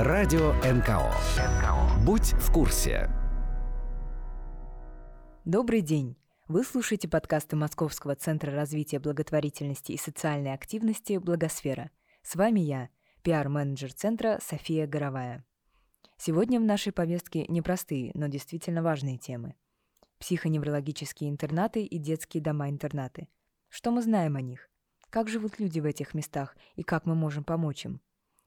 Радио НКО. Будь в курсе. Добрый день. Вы слушаете подкасты Московского центра развития благотворительности и социальной активности «Благосфера». С вами я, пиар-менеджер центра София Горовая. Сегодня в нашей повестке непростые, но действительно важные темы. Психоневрологические интернаты и детские дома-интернаты. Что мы знаем о них? Как живут люди в этих местах и как мы можем помочь им?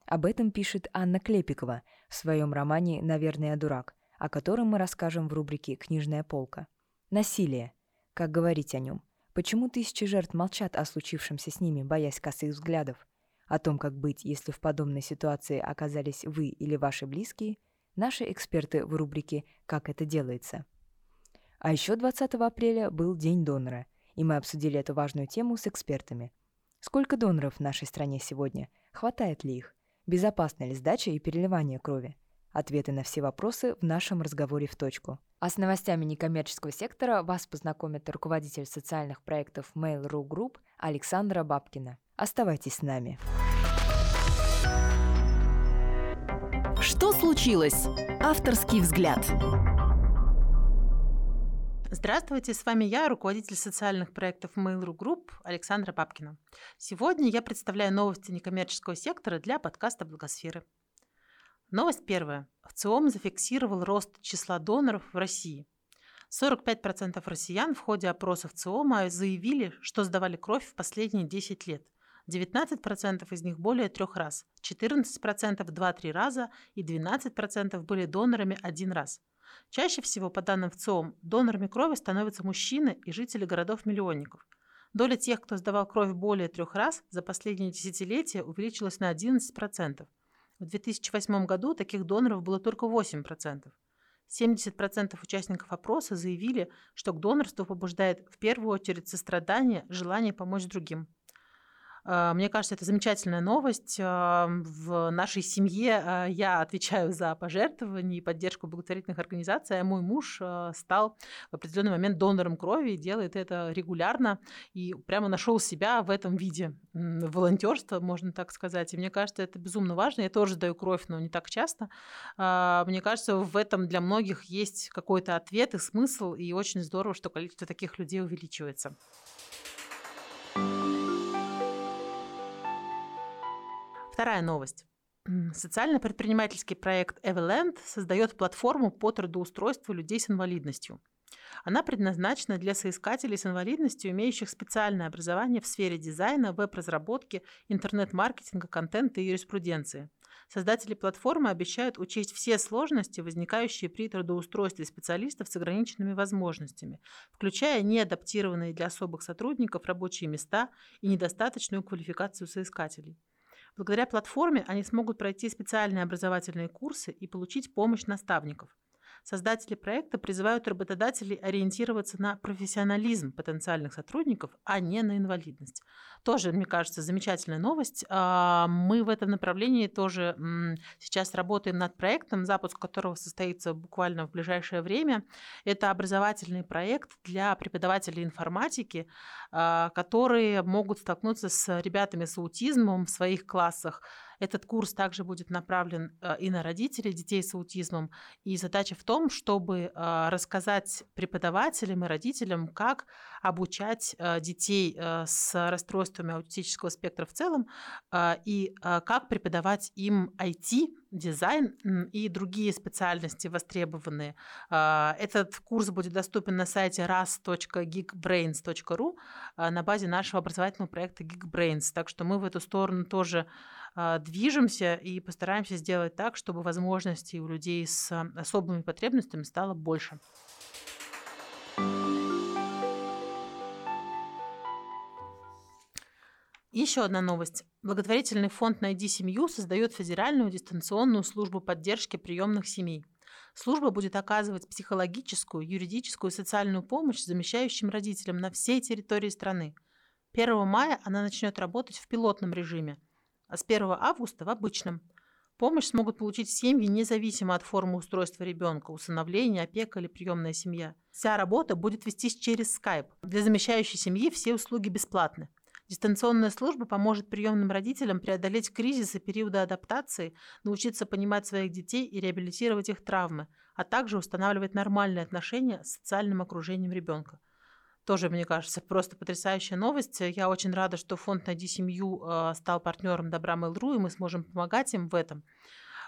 Об этом пишет Анна Клепикова в своем романе «Наверное, дурак», о котором мы расскажем в рубрике «Книжная полка». Насилие. Как говорить о нем? Почему тысячи жертв молчат о случившемся с ними, боясь косых взглядов? О том, как быть, если в подобной ситуации оказались вы или ваши близкие, наши эксперты в рубрике «Как это делается». А еще 20 апреля был День донора, и мы обсудили эту важную тему с экспертами. Сколько доноров в нашей стране сегодня? Хватает ли их? Безопасна ли сдача и переливание крови? Ответы на все вопросы в нашем разговоре в точку. А с новостями некоммерческого сектора вас познакомит руководитель социальных проектов Mail.ru Group Александра Бабкина. Оставайтесь с нами. Что случилось? Авторский взгляд. Здравствуйте, с вами я, руководитель социальных проектов Mail.ru Group Александра Бабкина. Сегодня я представляю новости некоммерческого сектора для подкаста «Благосферы». Новость первая. ВЦИОМ зафиксировал рост числа доноров в России. 45% россиян в ходе опросов ВЦИОМа заявили, что сдавали кровь в последние 10 лет. 19% из них более трех раз, 14% 2-3 раза и 12% были донорами один раз. Чаще всего, по данным ВЦИОМ, донорами крови становятся мужчины и жители городов-миллионников. Доля тех, кто сдавал кровь более трех раз, за последние десятилетия увеличилась на 11%. В 2008 году таких доноров было только 8%. 70% участников опроса заявили, что к донорству побуждает в первую очередь сострадание, желание помочь другим. А, мне кажется, это замечательная новость. А, в нашей семье а, я отвечаю за пожертвования и поддержку благотворительных организаций, а мой муж стал в определенный момент донором крови и делает это регулярно и прямо нашел себя в этом виде волонтерства, можно так сказать. И мне кажется, это безумно важно. Я тоже даю кровь, но не так часто. Мне кажется, в этом для многих есть какой-то ответ и смысл, и очень здорово, что количество таких людей увеличивается. Вторая новость. Социально-предпринимательский проект Everland создает платформу по трудоустройству людей с инвалидностью. Она предназначена для соискателей с инвалидностью, имеющих специальное образование в сфере дизайна, веб-разработки, интернет-маркетинга, контента и юриспруденции. Создатели платформы обещают учесть все сложности, возникающие при трудоустройстве специалистов с ограниченными возможностями, включая неадаптированные для особых сотрудников рабочие места и недостаточную квалификацию соискателей. Благодаря платформе они смогут пройти специальные образовательные курсы и получить помощь наставников. Создатели проекта призывают работодателей ориентироваться на профессионализм потенциальных сотрудников, а не на инвалидность. Тоже, мне кажется, замечательная новость. А, мы в этом направлении тоже сейчас работаем над проектом, запуск которого состоится буквально в ближайшее время. Это образовательный проект для преподавателей информатики, а, которые могут столкнуться с ребятами с аутизмом в своих классах, этот курс также будет направлен э, и на родителей детей с аутизмом. И задача в том, чтобы э, рассказать преподавателям и родителям, как обучать э, детей с расстройствами аутистического спектра в целом и как преподавать им IT, дизайн и другие специальности востребованные. Этот курс будет доступен на сайте ras.geekbrains.ru на базе нашего образовательного проекта Geekbrains. Так что мы в эту сторону тоже движемся и постараемся сделать так, чтобы возможностей у людей с особыми потребностями стало больше. Еще одна новость. Благотворительный фонд «Найди семью» создает федеральную дистанционную службу поддержки приемных семей. Служба будет оказывать психологическую, юридическую и социальную помощь замещающим родителям на всей территории страны. 1 мая она начнет работать в пилотном режиме – а с 1 августа в обычном. Помощь смогут получить семьи независимо от формы устройства ребенка, усыновления, опека или приемная семья. Вся работа будет вестись через Skype. Для замещающей семьи все услуги бесплатны. Дистанционная служба поможет приемным родителям преодолеть кризисы периода адаптации, научиться понимать своих детей и реабилитировать их травмы, а также устанавливать нормальные отношения с социальным окружением ребенка. Тоже, мне кажется, просто потрясающая новость. Я очень рада, что фонд «Найди семью» э, стал партнером Добра Mail.ru, и мы сможем помогать им в этом.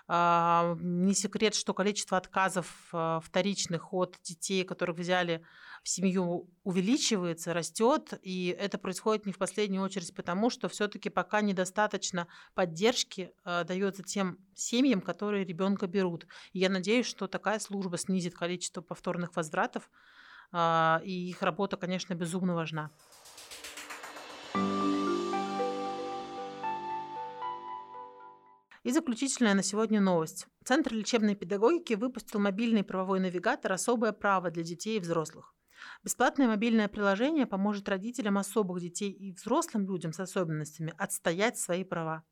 А, не секрет, что количество отказов а, вторичных от детей, которых взяли в семью, увеличивается, растет, и это происходит не в последнюю очередь потому, что все-таки пока недостаточно поддержки а, дается тем семьям, которые ребенка берут. И я надеюсь, что такая служба снизит количество повторных возвратов, и их работа, конечно, безумно важна. И заключительная на сегодня новость. Центр лечебной педагогики выпустил мобильный правовой навигатор «Особое право для детей и взрослых». Бесплатное мобильное приложение поможет родителям особых детей и взрослым людям с особенностями отстоять свои права.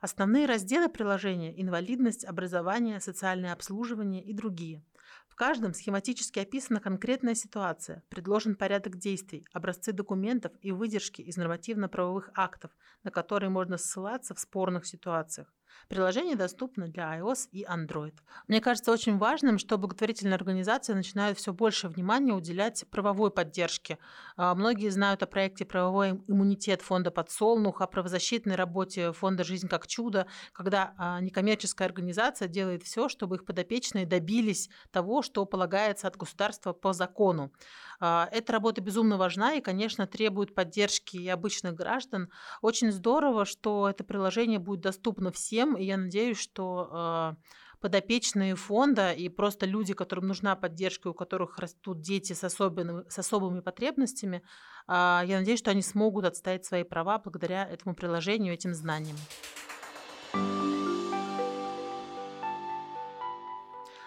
Основные разделы приложения – инвалидность, образование, социальное обслуживание и другие. В каждом схематически описана конкретная ситуация, предложен порядок действий, образцы документов и выдержки из нормативно-правовых актов, на которые можно ссылаться в спорных ситуациях. Приложение доступно для iOS и Android. Мне кажется очень важным, что благотворительные организации начинают все больше внимания уделять правовой поддержке. А, многие знают о проекте «Правовой иммунитет» фонда «Подсолнух», о правозащитной работе фонда «Жизнь как чудо», когда а, некоммерческая организация делает все, чтобы их подопечные добились того, что полагается от государства по закону. А, эта работа безумно важна и, конечно, требует поддержки и обычных граждан. Очень здорово, что это приложение будет доступно всем, и я надеюсь, что а, подопечные фонда и просто люди, которым нужна поддержка, у которых растут дети с, особенными, с особыми потребностями, а, я надеюсь, что они смогут отстоять свои права благодаря этому приложению, этим знаниям.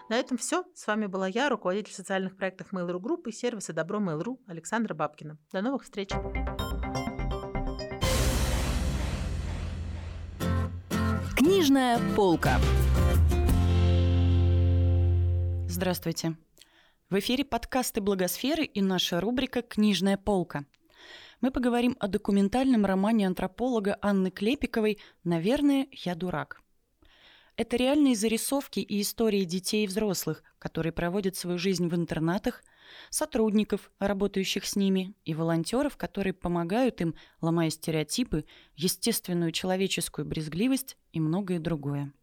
На этом все. С вами была я, руководитель социальных проектов Mail.ru группы и сервиса Добро Mail.ru Александра Бабкина. До новых встреч! Книжная полка. Здравствуйте. В эфире подкасты «Благосферы» и наша рубрика «Книжная полка». Мы поговорим о документальном романе антрополога Анны Клепиковой «Наверное, я дурак». Это реальные зарисовки и истории детей и взрослых, которые проводят свою жизнь в интернатах, сотрудников, работающих с ними, и волонтеров, которые помогают им, ломая стереотипы, естественную человеческую брезгливость и многое другое.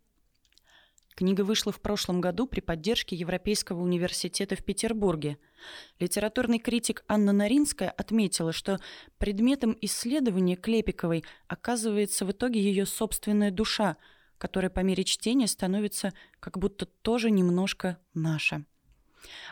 Книга вышла в прошлом году при поддержке Европейского университета в Петербурге. Литературный критик Анна Наринская отметила, что предметом исследования Клепиковой оказывается в итоге ее собственная душа – которая по мере чтения становится как будто тоже немножко наша.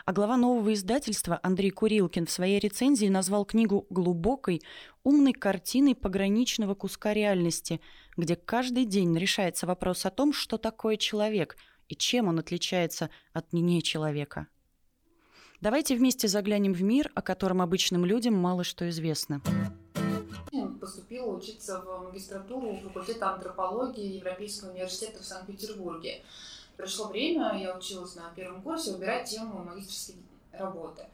А глава нового издательства Андрей Курилкин в своей рецензии назвал книгу глубокой, умной картиной пограничного куска реальности, где каждый день решается вопрос о том, что такое человек и чем он отличается от не человека. Давайте вместе заглянем в мир, о котором обычным людям мало что известно поступила учиться в магистратуру факультета антропологии Европейского университета в Санкт-Петербурге. Пришло время, я училась на первом курсе, выбирать тему магистрской работы.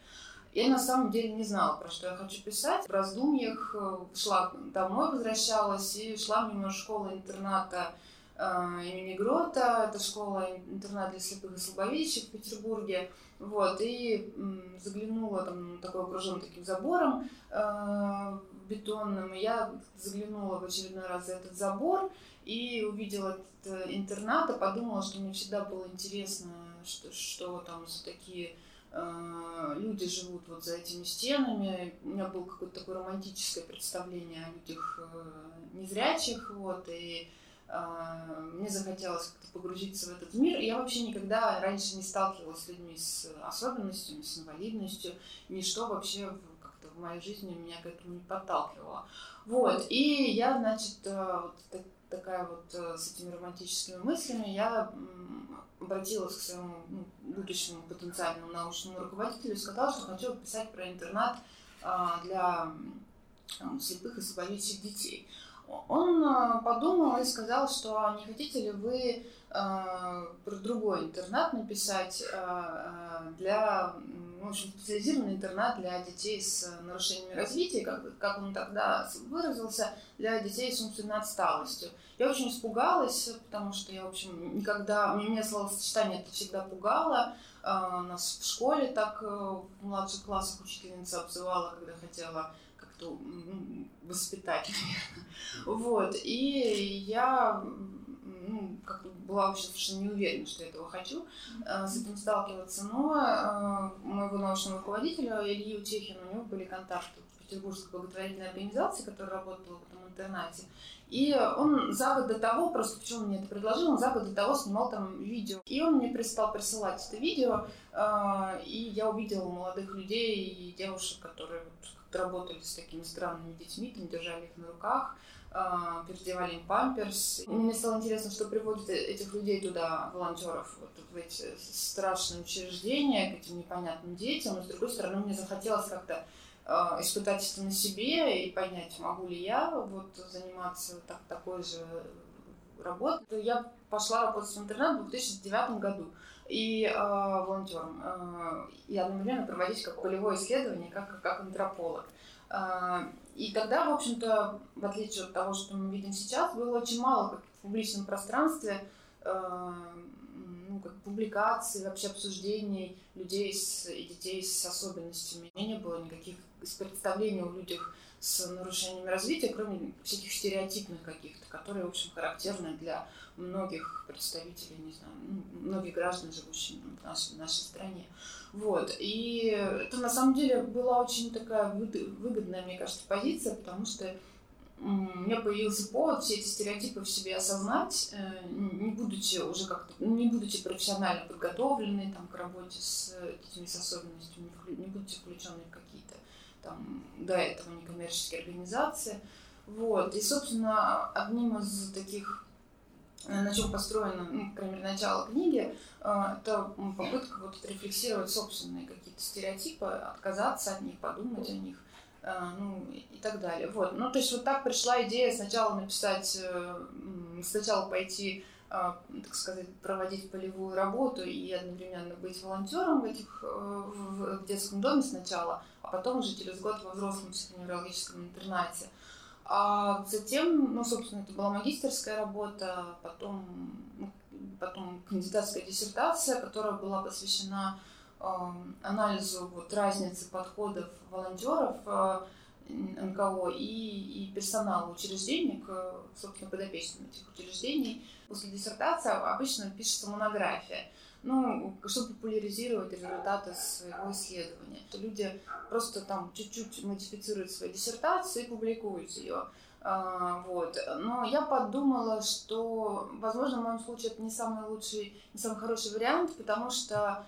Я на самом деле не знала, про что я хочу писать. В раздумьях э, шла домой, возвращалась и шла мимо школы-интерната э, имени Грота. Это школа-интернат для слепых и слабовидящих в Петербурге. Вот, и заглянула, там такой окружен таким забором э, бетонным. Я заглянула в очередной раз за этот забор и увидела этот э, интернат, и подумала, что мне всегда было интересно, что, что там за такие э, люди живут вот за этими стенами. У меня было какое-то такое романтическое представление о людях э, незрячих, вот, и э, мне захотелось как-то погрузиться в этот мир. Я вообще никогда раньше не сталкивалась с людьми с особенностями, с инвалидностью, ничто вообще в моей жизни меня к этому не подталкивало. Вот, и я, значит, э, вот такая вот э, с этими романтическими мыслями, я обратилась к своему ну, будущему потенциальному научному руководителю и сказала, что хочу писать про интернат а, для слепых и слабовидящих детей. Он э, подумал и сказал, что не хотите ли вы про другой интернат написать для в общем, специализированный интернат для детей с нарушениями развития, как, как он тогда выразился, для детей с умственной отсталостью. Я очень испугалась, потому что я, в общем, никогда... Меня словосочетание это всегда пугало. Нас в школе так э, в младших классах учительница обзывала, когда хотела как-то воспитать, наверное. Вот. И я ну, как была вообще совершенно не уверена, что я этого хочу э, с этим сталкиваться. Но э, моего научного руководителя Ильи Утехина, у него были контакты в Петербургской благотворительной организации, которая работала в этом интернате. И он за год до того, просто почему мне это предложил, он за год до того снимал там видео. И он мне перестал присылать это видео, э, и я увидела молодых людей и девушек, которые вот работали с такими странными детьми, там держали их на руках, переодевали им памперс. Мне стало интересно, что приводит этих людей туда, волонтеров, вот в эти страшные учреждения, к этим непонятным детям. Но, с другой стороны, мне захотелось как-то Э, испытать это на себе и понять, могу ли я вот заниматься так, такой же работой. Я пошла работать в интернет в 2009 году и э, волонтером. Э, и одновременно проводить как полевое исследование, как, как антрополог. И тогда, в общем-то, в отличие от того, что мы видим сейчас, было очень мало как в публичном пространстве э, ну, как публикаций, вообще обсуждений людей с, и детей с особенностями. И не было никаких представлений о людях с нарушениями развития, кроме всяких стереотипных каких-то, которые, в общем, характерны для многих представителей, не знаю, ну, многих граждан, живущих в нашей, в нашей стране. Вот. И это на самом деле была очень такая выгодная, мне кажется, позиция, потому что у меня появился повод все эти стереотипы в себе осознать, э, не будучи уже как-то, не будучи профессионально подготовленной там, к работе с детьми с особенностями, не будучи включенной в какие-то там до этого некоммерческие организации. Вот. И, собственно, одним из таких, э, на чем построено, ну, по крайней начало книги, э, это попытка вот рефлексировать собственные какие-то стереотипы, отказаться от них, подумать о них Э, ну и так далее. Вот. Ну, то есть вот так пришла идея сначала написать, сначала пойти, так сказать, проводить полевую работу и одновременно быть волонтером в, этих, в детском доме сначала, а потом уже через год во взрослом психоневрологическом интернате. А затем, ну, собственно, это была магистерская работа, потом, ну, потом кандидатская диссертация, которая была посвящена анализу вот разницы подходов волонтеров э, НКО и, и персонала учреждений к, собственно, подопечным этих учреждений. После диссертации обычно пишется монография, ну, чтобы популяризировать результаты своего исследования. Люди просто там чуть-чуть модифицируют свою диссертацию и публикуют ее. А, вот. Но я подумала, что, возможно, в моем случае это не самый лучший, не самый хороший вариант, потому что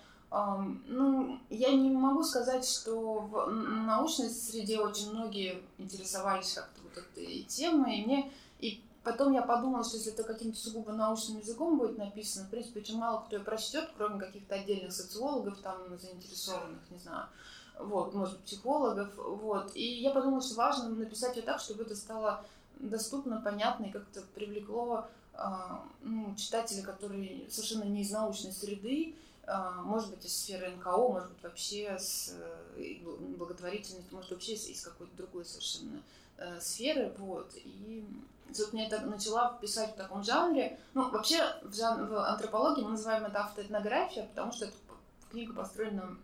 ну, я не могу сказать, что в научной среде очень многие интересовались как-то вот этой темой, и мне и потом я подумала, что если это каким-то сугубо научным языком будет написано, в принципе, очень мало кто ее прочтет, кроме каких-то отдельных социологов, там, заинтересованных, не знаю, вот, может психологов, вот. И я подумала, что важно написать ее так, чтобы это стало доступно, понятно и как-то привлекло э, ну, читателей, которые совершенно не из научной среды, а, может быть, из сферы НКО, может быть, вообще с э, благотворительностью, может, вообще из какой-то другой совершенно э, сферы, вот, и собственно, я так начала писать в таком жанре, ну, вообще, в, жан... в антропологии мы называем это автоэтнография, потому что эта книга построена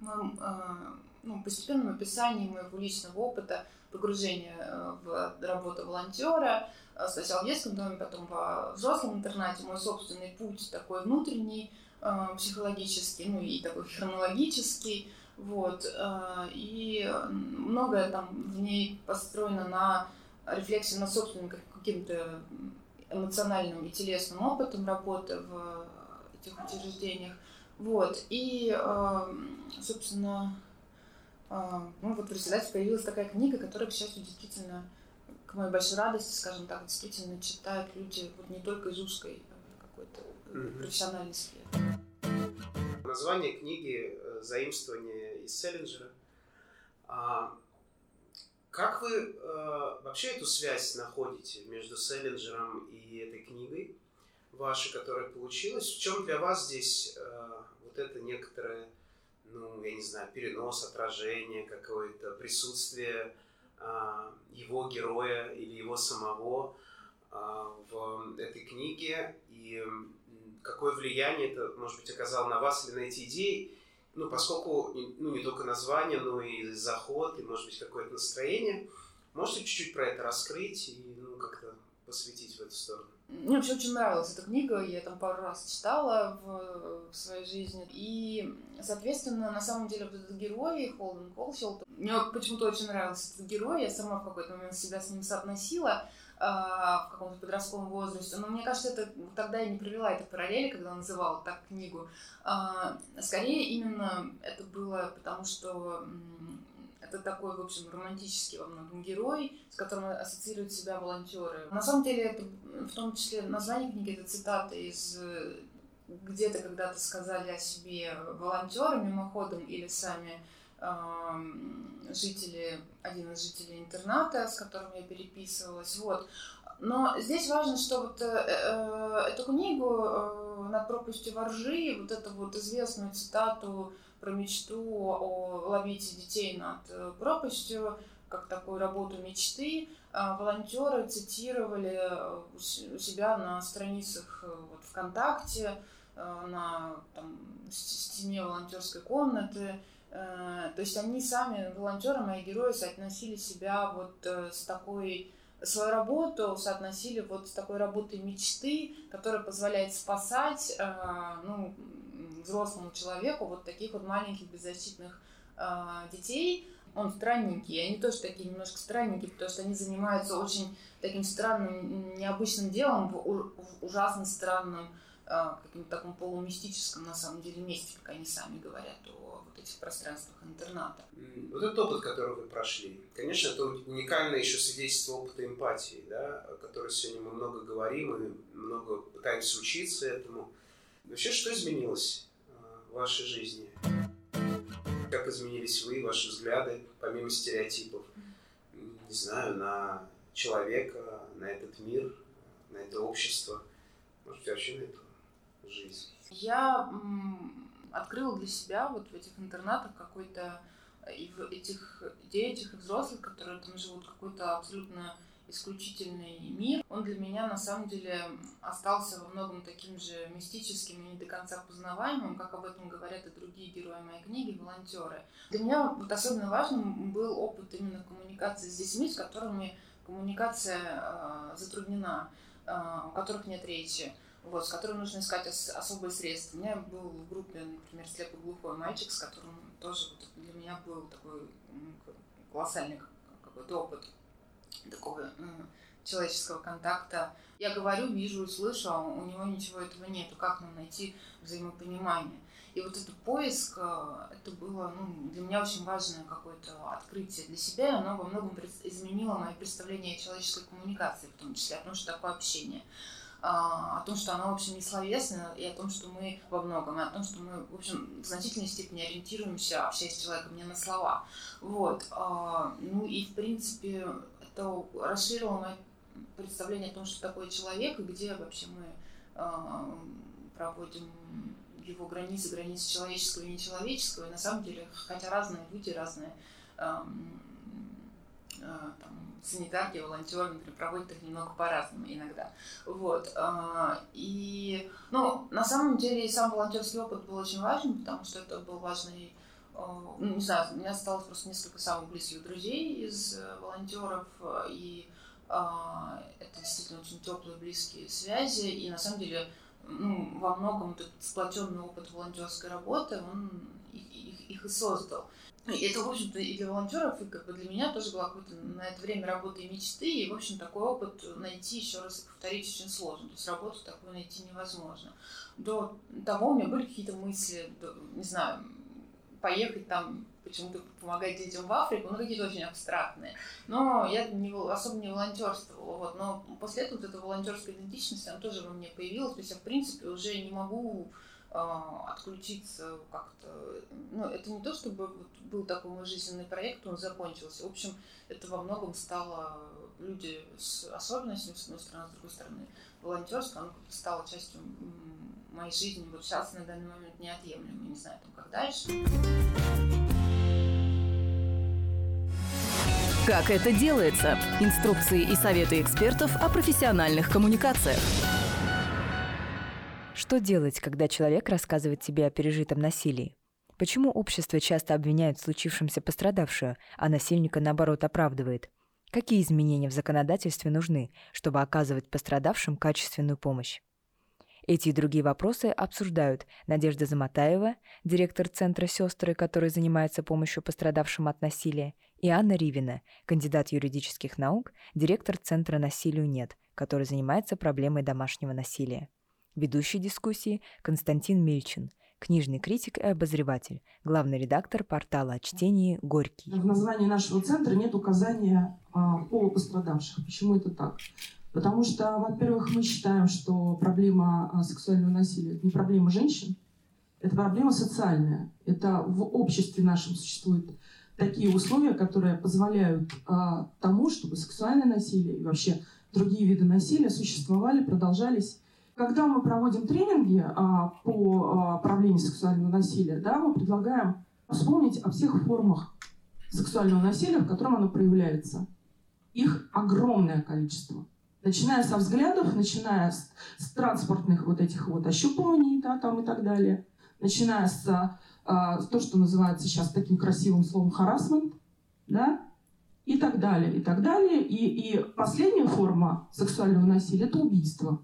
на э, ну, постепенном описании моего личного опыта, погружения в работу волонтера, сначала в детском доме, потом во взрослом интернате, мой собственный путь такой внутренний, Э, психологический, ну и такой хронологический, вот, э, и многое там в ней построено на рефлексии на собственным каким-то эмоциональным и телесным опытом работы в этих учреждениях, вот, и, э, собственно, ну вот в результате появилась такая книга, которая, к счастью, действительно, к моей большой радости, скажем так, действительно читают люди вот не только из узкой какой-то профессиональной сферы. Название книги э, «Заимствование из Селлинджера». А, как вы э, вообще эту связь находите между Селлинджером и этой книгой вашей, которая получилась? В чем для вас здесь э, вот это некоторое ну, я не знаю, перенос, отражение, какое-то присутствие а, его героя или его самого а, в этой книге и какое влияние это, может быть, оказало на вас или на эти идеи, ну, поскольку, ну, не только название, но и заход, и, может быть, какое-то настроение. Можете чуть-чуть про это раскрыть и, ну, как-то посвятить в эту сторону? Мне вообще очень нравилась эта книга, я там пару раз читала в, в своей жизни. И, соответственно, на самом деле вот этот герой, Холден Колфилд, мне почему-то очень нравился этот герой, я сама в какой-то момент себя с ним соотносила в каком-то подростковом возрасте. Но мне кажется, это тогда я не провела это параллели, когда называла так книгу. Э, скорее именно это было потому, что это такой, в общем, романтический во многом герой, с которым ассоциируют себя волонтеры. На самом деле, это в том числе название книги, это цитата из где-то когда-то сказали о себе волонтеры мимоходом или сами э, жители, один из жителей интерната, с которым я переписывалась. Вот. Но здесь важно, что вот э, э, эту книгу э, «Над пропастью воржи», вот эту вот известную цитату про мечту о ловите детей над э, пропастью, как такую работу мечты, волонтеры цитировали э, у себя на страницах э, вот, ВКонтакте, на там, стене волонтерской комнаты. То есть они сами, волонтеры, мои герои, соотносили себя вот с такой свою работу соотносили вот с такой работой мечты, которая позволяет спасать ну, взрослому человеку вот таких вот маленьких беззащитных э, детей. Он странненький, они тоже такие немножко странненькие, потому что они занимаются очень таким странным, необычным делом, в ужасно странном, э, каким-то таком полумистическом, на самом деле, месте, как они сами говорят о вот этих пространствах интерната. Вот этот опыт, который вы прошли, конечно, это уникальное еще свидетельство опыта эмпатии, да, о которой сегодня мы много говорим и много пытаемся учиться этому. Вообще, что изменилось вашей жизни? Как изменились вы, ваши взгляды, помимо стереотипов? Не знаю, на человека, на этот мир, на это общество, может вообще на эту жизнь? Я открыла для себя вот в этих интернатах какой-то и в этих детях и взрослых, которые там живут, какой-то абсолютно исключительный мир, он для меня на самом деле остался во многом таким же мистическим и не до конца познаваемым, как об этом говорят и другие герои моей книги, волонтеры. Для меня вот особенно важным был опыт именно коммуникации с детьми, с которыми коммуникация э, затруднена, э, у которых нет речи вот, с которым нужно искать ос- особые средства. У меня был в группе, например, слепо-глухой мальчик, с которым тоже вот, для меня был такой колоссальный какой-то опыт такого человеческого контакта. Я говорю, вижу слышу, а у него ничего этого нет. Как нам найти взаимопонимание? И вот этот поиск, э, это было ну, для меня очень важное какое-то открытие для себя, и оно во многом изменило мое представление о человеческой коммуникации, в том числе о том, что такое общение. А, о том, что оно, в общем, не словесное, и о том, что мы во многом, и о том, что мы, в общем, в значительной степени ориентируемся, общаясь с человеком, не на слова. Вот. А, ну и, в принципе, это расширило мое представление о том, что такое человек, и где вообще мы а, проводим его границы, границы человеческого и нечеловеческого. И на самом деле, хотя разные люди, разные там, санитарки, волонтеры, например, проводят их немного по-разному иногда. Вот. А, и, ну, на самом деле, сам волонтерский опыт был очень важен, потому что это был важный а, ну, не знаю, у меня осталось просто несколько самых близких друзей из э, волонтеров, и а, это действительно очень теплые, близкие связи, и на самом деле ну, во многом этот сплоченный опыт волонтерской работы, он их, их, их и создал. И это, в общем-то, и для волонтеров, и как бы для меня тоже была какой-то на это время работа и мечты, и, в общем, такой опыт найти, еще раз повторить, очень сложно. То есть работу такую найти невозможно. До того у меня были какие-то мысли, не знаю, поехать там почему-то помогать детям в Африку, ну, какие-то очень абстрактные. Но я не, особо не волонтерствовала. Вот. Но после этого вот эта волонтерская идентичность, она тоже во мне появилась. То есть я, в принципе, уже не могу отключиться как-то. Ну, это не то, чтобы был такой мой жизненный проект, он закончился. В общем, это во многом стало люди с особенностями, с одной стороны, с другой стороны, волонтерство, оно стало частью моей жизни вот сейчас на данный момент неотъемлемый. Не знаю, там, как дальше. Как это делается? Инструкции и советы экспертов о профессиональных коммуникациях. Что делать, когда человек рассказывает тебе о пережитом насилии? Почему общество часто обвиняет в случившемся пострадавшую, а насильника, наоборот, оправдывает? Какие изменения в законодательстве нужны, чтобы оказывать пострадавшим качественную помощь? Эти и другие вопросы обсуждают Надежда Заматаева, директор Центра «Сестры», который занимается помощью пострадавшим от насилия, и Анна Ривина, кандидат юридических наук, директор Центра «Насилию нет», который занимается проблемой домашнего насилия. Ведущий дискуссии Константин Мильчин, книжный критик и обозреватель, главный редактор портала о чтении «Горький». В названии нашего центра нет указания а, пола пострадавших. Почему это так? Потому что, во-первых, мы считаем, что проблема а, сексуального насилия – это не проблема женщин, это проблема социальная. Это в обществе нашем существуют такие условия, которые позволяют а, тому, чтобы сексуальное насилие и вообще другие виды насилия существовали, продолжались. Когда мы проводим тренинги а, по а, проблеме сексуального насилия, да, мы предлагаем вспомнить о всех формах сексуального насилия, в котором оно проявляется. Их огромное количество начиная со взглядов, начиная с, с транспортных вот этих вот ощупываний, да, там и так далее, начиная с а, то, что называется сейчас таким красивым словом харасмент, да, и так далее, и так далее. И, и последняя форма сексуального насилия – это убийство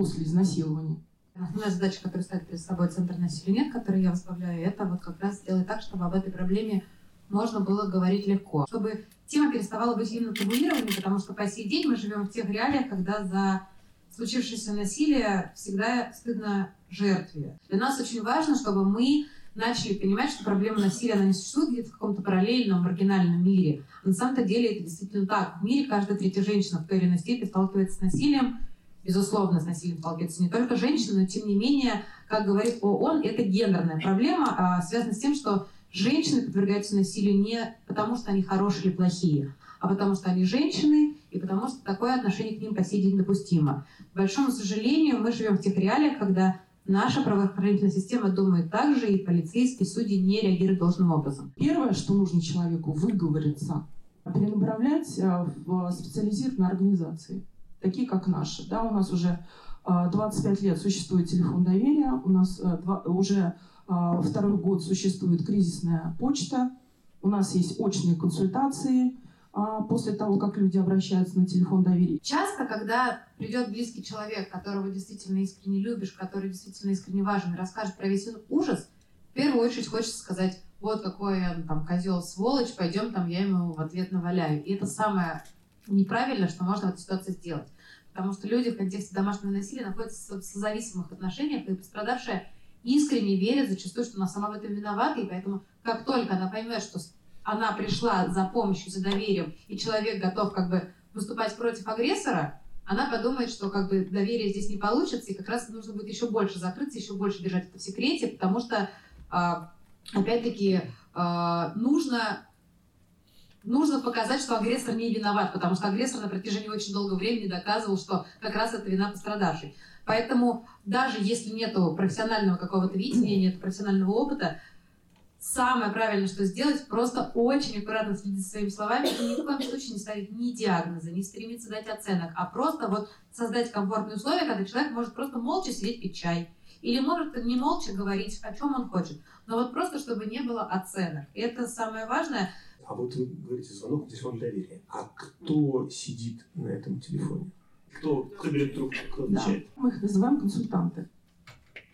после изнасилования. Основная задача, которую ставит перед собой Центр насилия нет, который я возглавляю, это вот как раз сделать так, чтобы об этой проблеме можно было говорить легко. Чтобы тема переставала быть именно табуированной, потому что по сей день мы живем в тех реалиях, когда за случившееся насилие всегда стыдно жертве. Для нас очень важно, чтобы мы начали понимать, что проблема насилия, она не существует где-то в каком-то параллельном, маргинальном мире. А на самом-то деле это действительно так. В мире каждая третья женщина в той или иной степени сталкивается с насилием. Безусловно, с насилием сталкивается не только женщины, но тем не менее, как говорит ООН, это гендерная проблема, а связана с тем, что женщины подвергаются насилию не потому, что они хорошие или плохие, а потому что они женщины, и потому что такое отношение к ним по сей день допустимо. К большому сожалению, мы живем в тех реалиях, когда наша правоохранительная система думает так же, и полицейские судьи не реагируют должным образом. Первое, что нужно человеку, выговориться, перенаправлять э, в специализированные организации, такие как наши. Да, у нас уже 25 э, лет существует телефон доверия, у нас э, уже а, второй год существует кризисная почта. У нас есть очные консультации а, после того, как люди обращаются на телефон доверия. Часто, когда придет близкий человек, которого действительно искренне любишь, который действительно искренне важен, и расскажет про весь ужас, в первую очередь хочется сказать, вот какой он там козел сволочь, пойдем там я ему в ответ наваляю. И это самое неправильное, что можно в этой ситуации сделать. Потому что люди в контексте домашнего насилия находятся в созависимых отношениях, и пострадавшая искренне верит зачастую, что она сама в этом виновата, и поэтому как только она поймет, что она пришла за помощью, за доверием, и человек готов как бы выступать против агрессора, она подумает, что как бы доверие здесь не получится, и как раз нужно будет еще больше закрыться, еще больше держать это в секрете, потому что, а, опять-таки, а, нужно нужно показать, что агрессор не виноват, потому что агрессор на протяжении очень долгого времени доказывал, что как раз это вина пострадавшей. Поэтому даже если нет профессионального какого-то видения, нет профессионального опыта, самое правильное, что сделать, просто очень аккуратно следить за своими словами и ни в коем случае не ставить ни диагноза, не стремиться дать оценок, а просто вот создать комфортные условия, когда человек может просто молча сидеть пить чай. Или может не молча говорить, о чем он хочет. Но вот просто, чтобы не было оценок. И это самое важное. А вот вы говорите звонок, телефон доверия. А кто сидит на этом телефоне? Кто, кто берет трубку, кто отвечает? Да, мы их называем консультанты.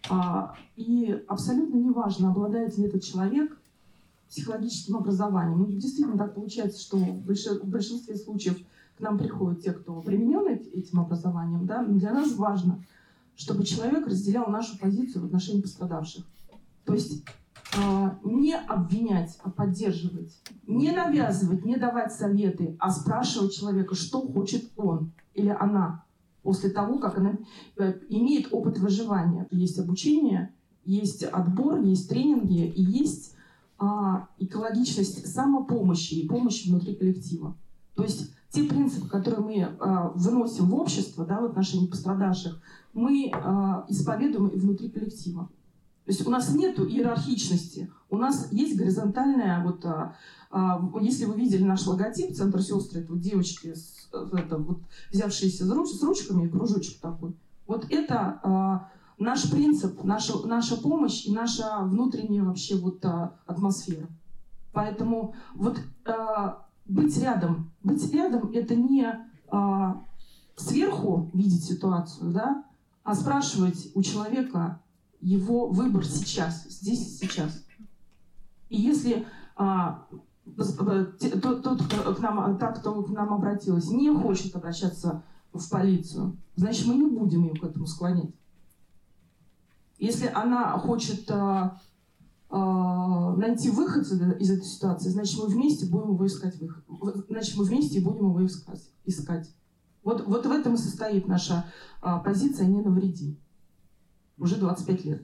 А, и абсолютно неважно, обладает ли этот человек психологическим образованием. Ну, действительно так получается, что в, большинстве случаев к нам приходят те, кто применен этим образованием. Да? Но для нас важно, чтобы человек разделял нашу позицию в отношении пострадавших. То есть не обвинять, а поддерживать. Не навязывать, не давать советы, а спрашивать человека, что хочет он или она после того, как она э, имеет опыт выживания. Есть обучение, есть отбор, есть тренинги и есть а, экологичность самопомощи и помощи внутри коллектива. То есть те принципы, которые мы э, выносим в общество, да, в отношении пострадавших, мы э, исповедуем и внутри коллектива. То есть у нас нет иерархичности, у нас есть горизонтальная, вот, а, а, если вы видели наш логотип, центр сестры, это вот девочки, с, это, вот, взявшиеся с, руч, с ручками, кружочек такой. Вот это а, наш принцип, наша, наша помощь и наша внутренняя вообще вот а, атмосфера. Поэтому вот а, быть рядом, быть рядом это не а, сверху видеть ситуацию, да, а спрашивать у человека, его выбор сейчас, здесь и сейчас. И если а, тот, тот, кто к нам, та, кто к нам обратилась, не хочет обращаться в полицию, значит, мы не будем ее к этому склонять. Если она хочет а, а, найти выход из этой ситуации, значит, мы вместе будем его искать выход. Значит, мы вместе будем его искать. искать. Вот, вот в этом и состоит наша а, позиция «не навреди» уже 25 лет.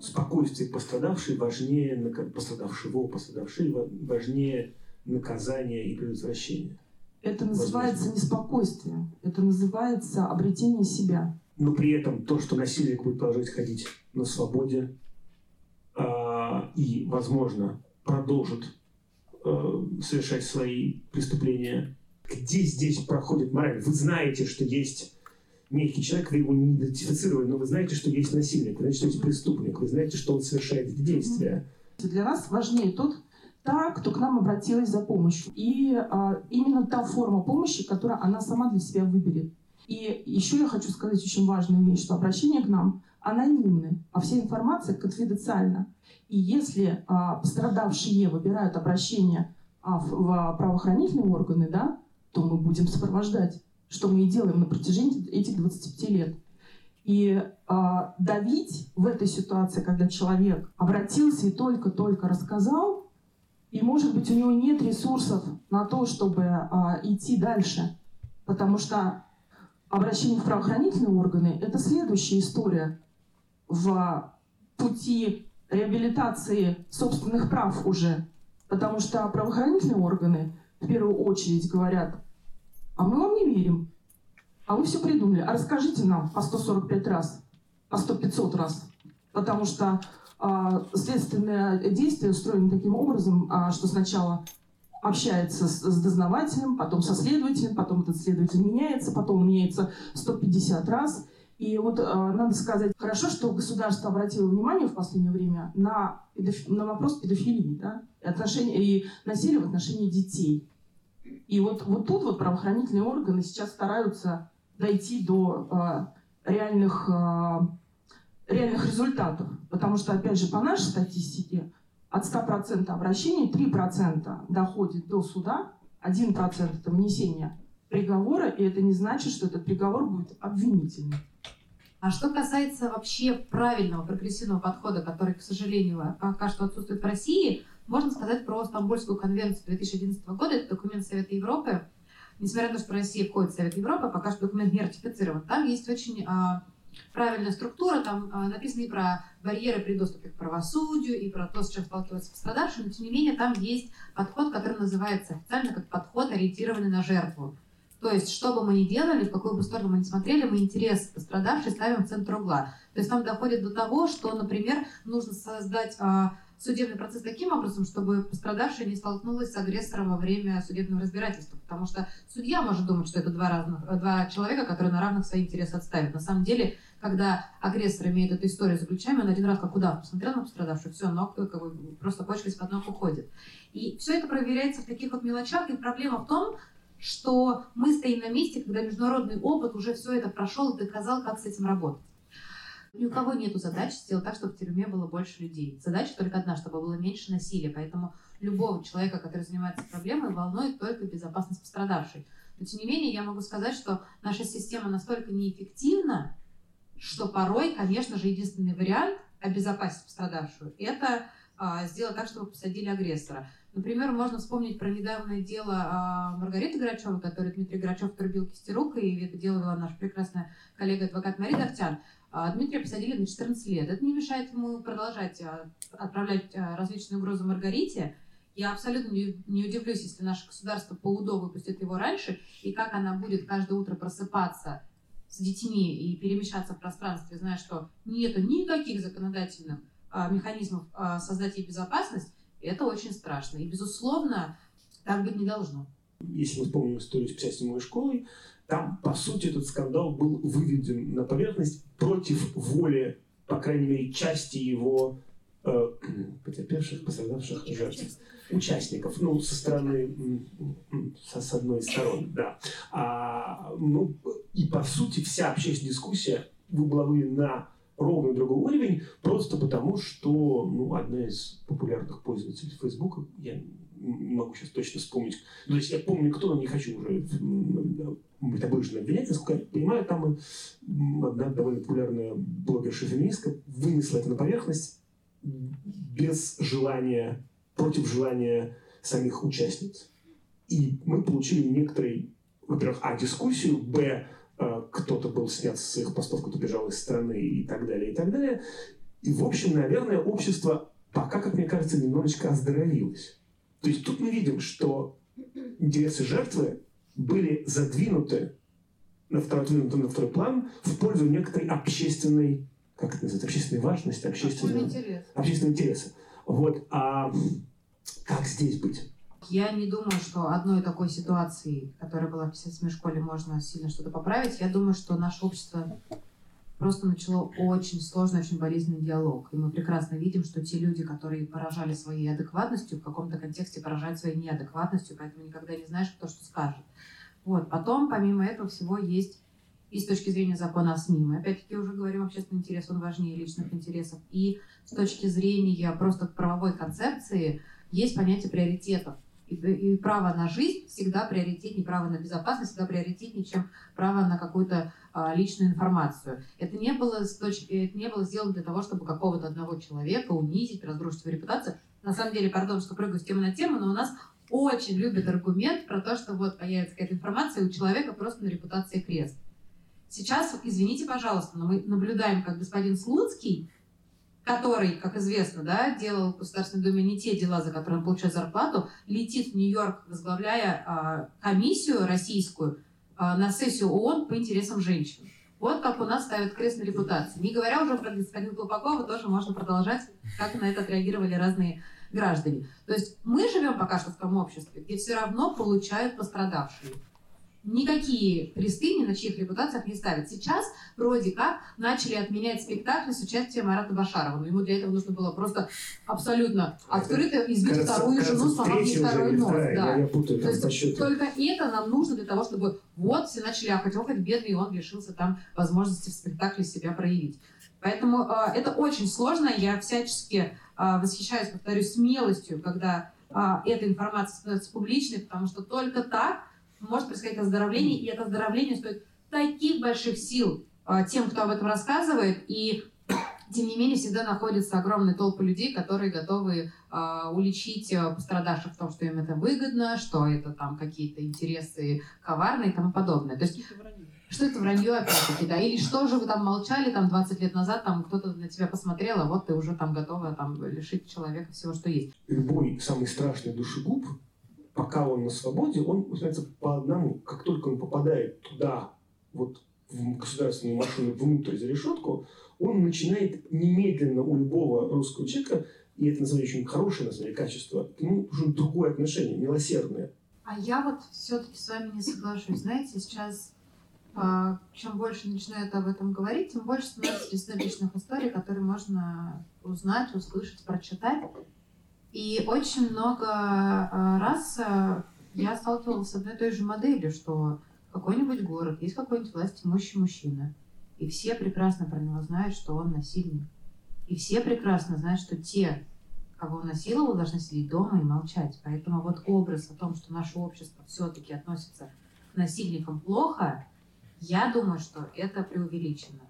Спокойствие пострадавшей важнее пострадавшего, пострадавшей важнее наказания и предотвращения. Это называется Возможно. не спокойствие, это называется обретение себя. Но при этом то, что насильник будет продолжать ходить на свободе э, и, возможно, продолжит э, совершать свои преступления где здесь проходит мораль? Вы знаете, что есть некий человек, вы его не идентифицировали, но вы знаете, что есть насильник, вы знаете, что есть преступник, вы знаете, что он совершает действия. Для нас важнее тот, та, кто к нам обратилась за помощью. И а, именно та форма помощи, которую она сама для себя выберет. И еще я хочу сказать очень важную вещь, что обращение к нам анонимны, а вся информация конфиденциальна. И если а, пострадавшие выбирают обращение а, в, в правоохранительные органы, да, то мы будем сопровождать, что мы и делаем на протяжении этих 25 лет. И э, давить в этой ситуации, когда человек обратился и только-только рассказал, и, может быть, у него нет ресурсов на то, чтобы э, идти дальше, потому что обращение в правоохранительные органы – это следующая история. В пути реабилитации собственных прав уже, потому что правоохранительные органы в первую очередь говорят, а мы вам не верим, а вы все придумали, а расскажите нам по 145 раз, по 100-500 раз, потому что а, следственное действие устроено таким образом, а, что сначала общается с, с дознавателем, потом со следователем, потом этот следователь меняется, потом меняется 150 раз. И вот э, надо сказать, хорошо, что государство обратило внимание в последнее время на, на вопрос педофилии, да, и, отношения, и насилия в отношении детей. И вот, вот тут вот правоохранительные органы сейчас стараются дойти до э, реальных, э, реальных результатов. Потому что, опять же, по нашей статистике, от 100% обращений 3% доходит до суда, 1% это вынесение приговора, и это не значит, что этот приговор будет обвинительным. А что касается вообще правильного прогрессивного подхода, который, к сожалению, пока что отсутствует в России, можно сказать про Стамбульскую конвенцию 2011 года. Это документ Совета Европы. Несмотря на то, что Россия входит в Совет Европы, пока что документ не ратифицирован. Там есть очень а, правильная структура, там а, написано и про барьеры при доступе к правосудию, и про то, с чем сталкиваются пострадавшие, но тем не менее там есть подход, который называется официально как подход, ориентированный на жертву. То есть, что бы мы ни делали, в какую бы сторону мы ни смотрели, мы интерес пострадавшей ставим в центр угла. То есть там доходит до того, что, например, нужно создать а, судебный процесс таким образом, чтобы пострадавшая не столкнулась с агрессором во время судебного разбирательства. Потому что судья может думать, что это два, разных, два человека, которые на равных свои интересы отставят. На самом деле, когда агрессор имеет эту историю за ключами, он один раз как удав посмотрел на пострадавшую, все, ног как бы, просто почка из-под ног уходит. И все это проверяется в таких вот мелочах. И проблема в том, что мы стоим на месте, когда международный опыт уже все это прошел и доказал, как с этим работать. Ни у кого нет задачи сделать так, чтобы в тюрьме было больше людей. Задача только одна, чтобы было меньше насилия. Поэтому любого человека, который занимается проблемой, волнует только безопасность пострадавшей. Но тем не менее, я могу сказать, что наша система настолько неэффективна, что порой, конечно же, единственный вариант обезопасить пострадавшую – это а, сделать так, чтобы посадили агрессора. Например, можно вспомнить про недавнее дело а, Маргариты Грачевой, которую Дмитрий Грачев трубил кисти рук, и это дело вела наша прекрасная коллега-адвокат Мария Давтян. А, Дмитрия посадили на 14 лет. Это не мешает ему продолжать а, отправлять различные угрозы Маргарите. Я абсолютно не, удивлюсь, если наше государство по УДО выпустит его раньше, и как она будет каждое утро просыпаться с детьми и перемещаться в пространстве, зная, что нет никаких законодательных механизмов создать ей безопасность, это очень страшно. И, безусловно, так быть не должно. Если мы вспомним историю с 57-й школой, там, по сути, этот скандал был выведен на поверхность против воли, по крайней мере, части его э, потерпевших, пострадавших жертв. Участников, ну, со стороны, со, с одной из сторон, да. А, ну, и, по сути, вся общественная дискуссия была выведена на ровно другой уровень, просто потому что ну, одна из популярных пользователей Фейсбука, я не могу сейчас точно вспомнить, то есть я помню, кто, но не хочу уже быть облыженно обвинять, насколько я понимаю, там одна довольно популярная блогерша-феминистка вынесла это на поверхность без желания, против желания самих участниц. И мы получили некоторый, во-первых, а, дискуссию, б, кто-то был снят с своих постов, кто бежал из страны и так далее, и так далее. И, в общем, наверное, общество пока, как мне кажется, немножечко оздоровилось. То есть тут мы видим, что интересы жертвы были задвинуты на второй, на второй план в пользу некоторой общественной, как это называется, общественной важности, общественного, общественного интереса. Вот, а как здесь быть? Я не думаю, что одной такой ситуации, которая была в 57 школе, можно сильно что-то поправить. Я думаю, что наше общество просто начало очень сложный, очень болезненный диалог. И мы прекрасно видим, что те люди, которые поражали своей адекватностью, в каком-то контексте поражают своей неадекватностью, поэтому никогда не знаешь, кто что скажет. Вот. Потом, помимо этого всего, есть и с точки зрения закона о СМИ. Мы опять-таки уже говорим, общественный интерес, он важнее личных интересов. И с точки зрения просто правовой концепции есть понятие приоритетов. И, право на жизнь всегда приоритетнее, право на безопасность всегда приоритетнее, чем право на какую-то а, личную информацию. Это не, было с точки, это не было сделано для того, чтобы какого-то одного человека унизить, разрушить его репутацию. На самом деле, пардон, что прыгаю с темы на тему, но у нас очень любят аргумент про то, что вот появится какая-то информация, у человека просто на репутации крест. Сейчас, извините, пожалуйста, но мы наблюдаем, как господин Слуцкий который, как известно, да, делал в Государственной Думе не те дела, за которые он получает зарплату, летит в Нью-Йорк, возглавляя а, комиссию российскую а, на сессию ООН по интересам женщин. Вот как у нас ставят крест на репутации. Не говоря уже про господина Колпакова, тоже можно продолжать, как на это отреагировали разные граждане. То есть мы живем пока что в том обществе, где все равно получают пострадавшие никакие кресты ни на чьих репутациях не ставят. Сейчас вроде как начали отменять спектакли с участием Марата Башарова. Но ему для этого нужно было просто абсолютно открыто избить кажется, вторую кажется, жену, сломав второй нос. Да. Я, я путаю, То есть только это нам нужно для того, чтобы вот все начали ахать, охать, бедный, и он лишился там возможности в спектакле себя проявить. Поэтому э, это очень сложно. Я всячески э, восхищаюсь, повторюсь, смелостью, когда э, эта информация становится публичной, потому что только так может происходить оздоровление, и это оздоровление стоит таких больших сил а, тем, кто об этом рассказывает, и тем не менее всегда находятся огромные толпы людей, которые готовы э, уличить а, пострадавших в том, что им это выгодно, что это там какие-то интересы коварные и тому подобное. То есть что это вранье опять-таки, да? Или что же вы там молчали там 20 лет назад, там кто-то на тебя посмотрел, а вот ты уже там готова там лишить человека всего, что есть. Любой самый страшный душегуб пока он на свободе, он начинается по одному. Как только он попадает туда, вот в государственную машину внутрь за решетку, он начинает немедленно у любого русского человека, и это называю очень хорошее название качество, к нему уже другое отношение, милосердное. А я вот все-таки с вами не соглашусь. Знаете, сейчас а, чем больше начинают об этом говорить, тем больше становится личных историй, которые можно узнать, услышать, прочитать. И очень много э, раз э, я сталкивалась с одной и той же моделью, что какой-нибудь город, есть какой-нибудь власть имущий мужчина, и все прекрасно про него знают, что он насильник. И все прекрасно знают, что те, кого он насиловал, должны сидеть дома и молчать. Поэтому вот образ о том, что наше общество все-таки относится к насильникам плохо, я думаю, что это преувеличено.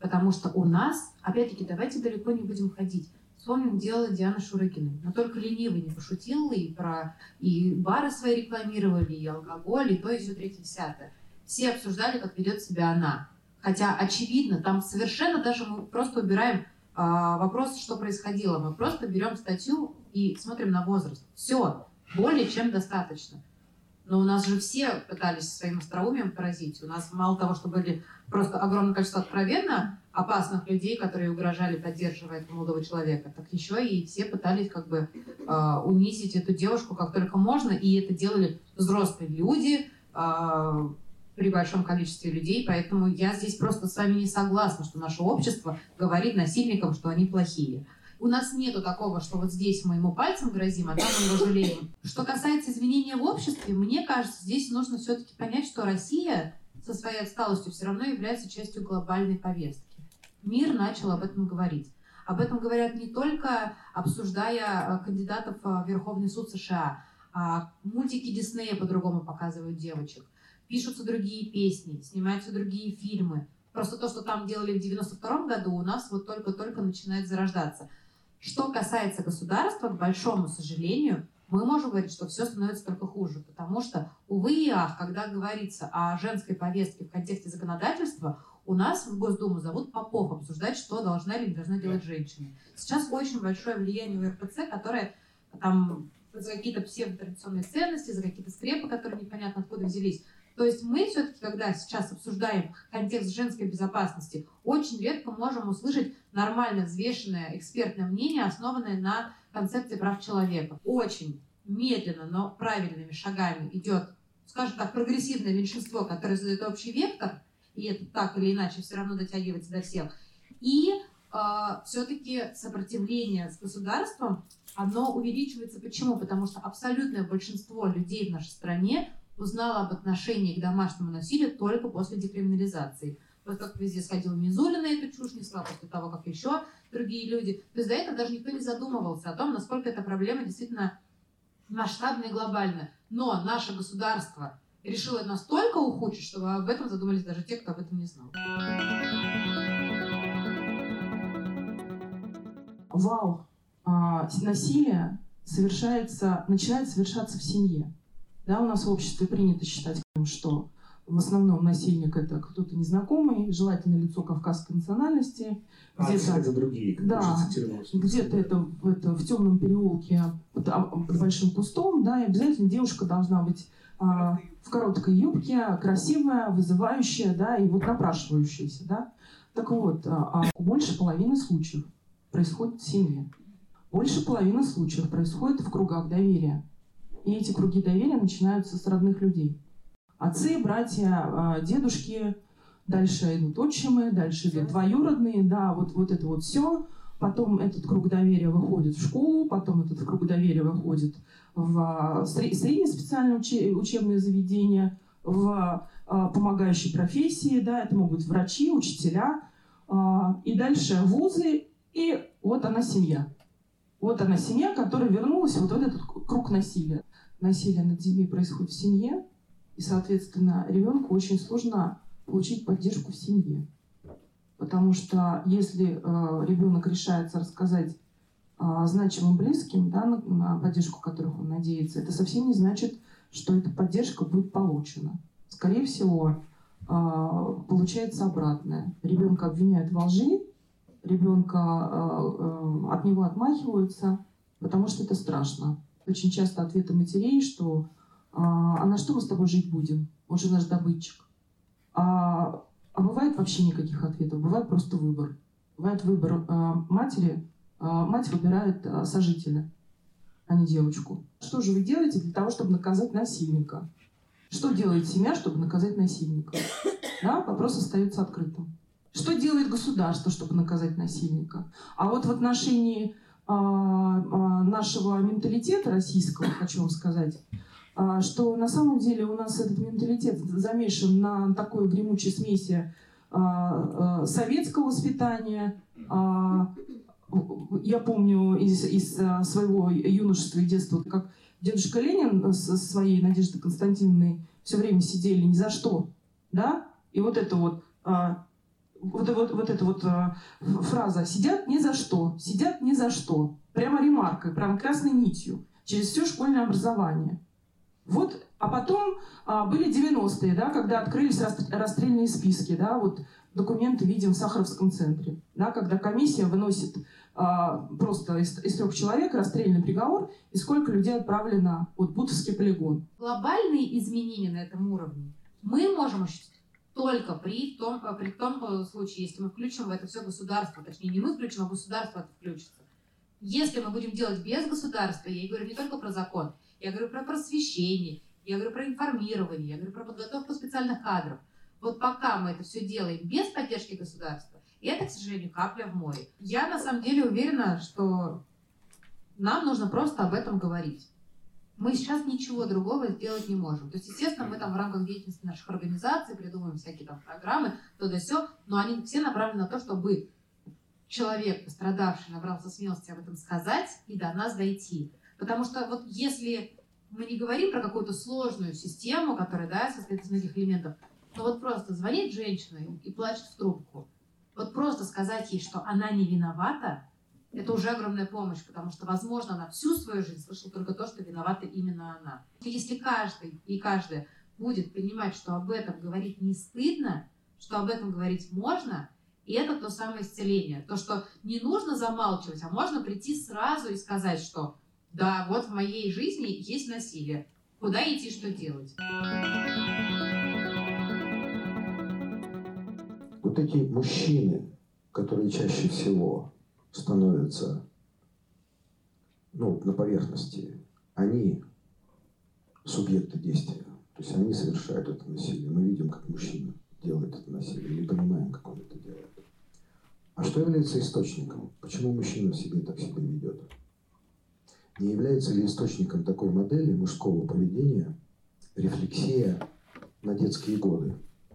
Потому что у нас, опять-таки, давайте далеко не будем ходить. Вспомним дело Дианы Шурыгиной. Но только ленивый не пошутил, и про и бары свои рекламировали, и алкоголь, и то, и все, третье, десятое. Все обсуждали, как ведет себя она. Хотя, очевидно, там совершенно даже мы просто убираем а, вопрос, что происходило. Мы просто берем статью и смотрим на возраст. Все, более чем достаточно. Но у нас же все пытались своим остроумием поразить. У нас мало того, что были просто огромное количество откровенно опасных людей, которые угрожали, поддерживая этого молодого человека, так еще и все пытались как бы э, унизить эту девушку как только можно, и это делали взрослые люди э, при большом количестве людей, поэтому я здесь просто с вами не согласна, что наше общество говорит насильникам, что они плохие. У нас нету такого, что вот здесь мы ему пальцем грозим, а там мы его жалеем. Что касается изменения в обществе, мне кажется, здесь нужно все-таки понять, что Россия со своей отсталостью все равно является частью глобальной повестки. Мир начал об этом говорить. Об этом говорят не только обсуждая э, кандидатов в Верховный суд США, а мультики Диснея по-другому показывают девочек. Пишутся другие песни, снимаются другие фильмы. Просто то, что там делали в 92 году, у нас вот только-только начинает зарождаться. Что касается государства, к большому сожалению, мы можем говорить, что все становится только хуже, потому что, увы и ах, когда говорится о женской повестке в контексте законодательства, у нас в Госдуму зовут Попов обсуждать, что должна или не должна делать женщина. Сейчас очень большое влияние у РПЦ, которое там за какие-то псевдотрадиционные ценности, за какие-то скрепы, которые непонятно откуда взялись. То есть мы все-таки, когда сейчас обсуждаем контекст женской безопасности, очень редко можем услышать нормально взвешенное экспертное мнение, основанное на концепции прав человека. Очень медленно, но правильными шагами идет, скажем так, прогрессивное меньшинство, которое задает общий вектор, и это так или иначе все равно дотягивается до всех. И э, а, все-таки сопротивление с государством, оно увеличивается. Почему? Потому что абсолютное большинство людей в нашей стране узнало об отношении к домашнему насилию только после декриминализации. Вот как везде сходил Мизуля на эту чушь, несла после того, как еще другие люди. То есть до этого даже никто не задумывался о том, насколько эта проблема действительно масштабная и глобальная. Но наше государство решила настолько ухудшить, что об этом задумались даже те, кто об этом не знал. Вау! А, насилие совершается, начинает совершаться в семье. Да, у нас в обществе принято считать, что в основном насильник это кто-то незнакомый, желательно лицо кавказской национальности. А, где-то, это другие, да, где-то это, это в темном переулке под, а, под большим кустом, да, и обязательно девушка должна быть в короткой юбке, красивая, вызывающая, да, и вот напрашивающаяся, да. Так вот, а, а больше половины случаев происходит в семье. Больше половины случаев происходит в кругах доверия. И эти круги доверия начинаются с родных людей. Отцы, братья, а, дедушки, дальше идут отчимы, дальше идут двоюродные, да, вот, вот это вот все. Потом этот круг доверия выходит в школу, потом этот круг доверия выходит в а, среднее специальное учебное заведение, в а, помогающие профессии, да, это могут быть врачи, учителя, а, и дальше вузы, и вот она семья. Вот она семья, которая вернулась вот в этот круг насилия. Насилие над детьми происходит в семье, и, соответственно, ребенку очень сложно получить поддержку в семье. Потому что если э, ребенок решается рассказать значимым близким, да, на, на поддержку которых он надеется, это совсем не значит, что эта поддержка будет получена. Скорее всего, а, получается обратное. Ребенка обвиняют во лжи, ребенка а, от него отмахиваются, потому что это страшно. Очень часто ответы матерей, что «А на что мы с тобой жить будем? Он же наш добытчик». А, а бывает вообще никаких ответов, бывает просто выбор. Бывает выбор матери а, мать выбирает а, сожителя, а не девочку. Что же вы делаете для того, чтобы наказать насильника? Что делает семья, чтобы наказать насильника? Да, вопрос остается открытым. Что делает государство, чтобы наказать насильника? А вот в отношении а, а, нашего менталитета российского, хочу вам сказать, а, что на самом деле у нас этот менталитет замешан на такой гремучей смеси а, а, советского воспитания, а, я помню из, из а, своего юношества и детства, как дедушка Ленин со своей Надеждой Константиновной все время сидели ни за что, да? И вот это вот, а, вот, вот, вот эта вот а, фраза «сидят ни за что», «сидят ни за что», прямо ремаркой, прямо красной нитью через все школьное образование. Вот А потом были 90-е, да, когда открылись расстрельные списки, да, вот документы видим в Сахаровском центре, да, когда комиссия выносит а, просто из, из трех человек расстрельный приговор и сколько людей отправлено вот Бутовский полигон. Глобальные изменения на этом уровне мы можем осуществить только при том, при том случае, если мы включим в это все государство, точнее не мы включим, а государство это включится. Если мы будем делать без государства, я говорю не только про закон, я говорю про просвещение, я говорю про информирование, я говорю про подготовку специальных кадров. Вот пока мы это все делаем без поддержки государства, это, к сожалению, капля в море. Я на самом деле уверена, что нам нужно просто об этом говорить мы сейчас ничего другого сделать не можем. То есть, естественно, мы там в рамках деятельности наших организаций придумываем всякие там программы, то да все, но они все направлены на то, чтобы человек, пострадавший, набрался смелости об этом сказать и до нас дойти. Потому что вот если мы не говорим про какую-то сложную систему, которая да, состоит из многих элементов, но вот просто звонит женщина и плачет в трубку, вот просто сказать ей, что она не виновата, это уже огромная помощь, потому что, возможно, она всю свою жизнь слышала только то, что виновата именно она. Если каждый и каждая будет понимать, что об этом говорить не стыдно, что об этом говорить можно, и это то самое исцеление. То, что не нужно замалчивать, а можно прийти сразу и сказать, что да, вот в моей жизни есть насилие. Куда идти, что делать? Вот эти мужчины, которые чаще всего становятся ну, на поверхности, они субъекты действия. То есть они совершают это насилие. Мы видим, как мужчина делает это насилие, не понимаем, как он это делает. А что является источником? Почему мужчина в себе так себя ведет? Не является ли источником такой модели мужского поведения рефлексия на детские годы,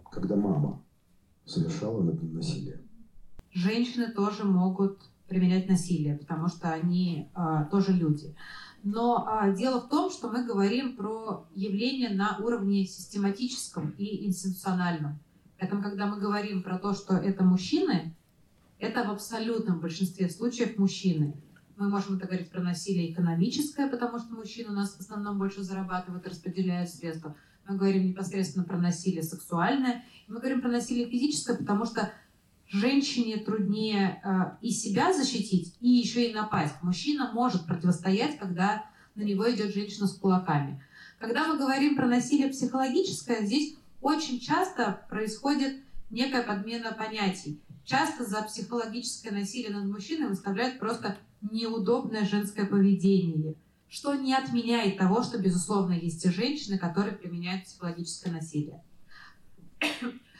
когда мама совершала над ним насилие? Женщины тоже могут применять насилие, потому что они а, тоже люди. Но а, дело в том, что мы говорим про явление на уровне систематическом и институциональном. Поэтому, когда мы говорим про то, что это мужчины, это в абсолютном большинстве случаев мужчины. Мы можем это говорить про насилие экономическое, потому что мужчины у нас в основном больше зарабатывают, распределяют средства. Мы говорим непосредственно про насилие сексуальное. Мы говорим про насилие физическое, потому что женщине труднее э, и себя защитить, и еще и напасть. Мужчина может противостоять, когда на него идет женщина с кулаками. Когда мы говорим про насилие психологическое, здесь очень часто происходит некая подмена понятий. Часто за психологическое насилие над мужчиной выставляют просто неудобное женское поведение, что не отменяет того, что, безусловно, есть и женщины, которые применяют психологическое насилие.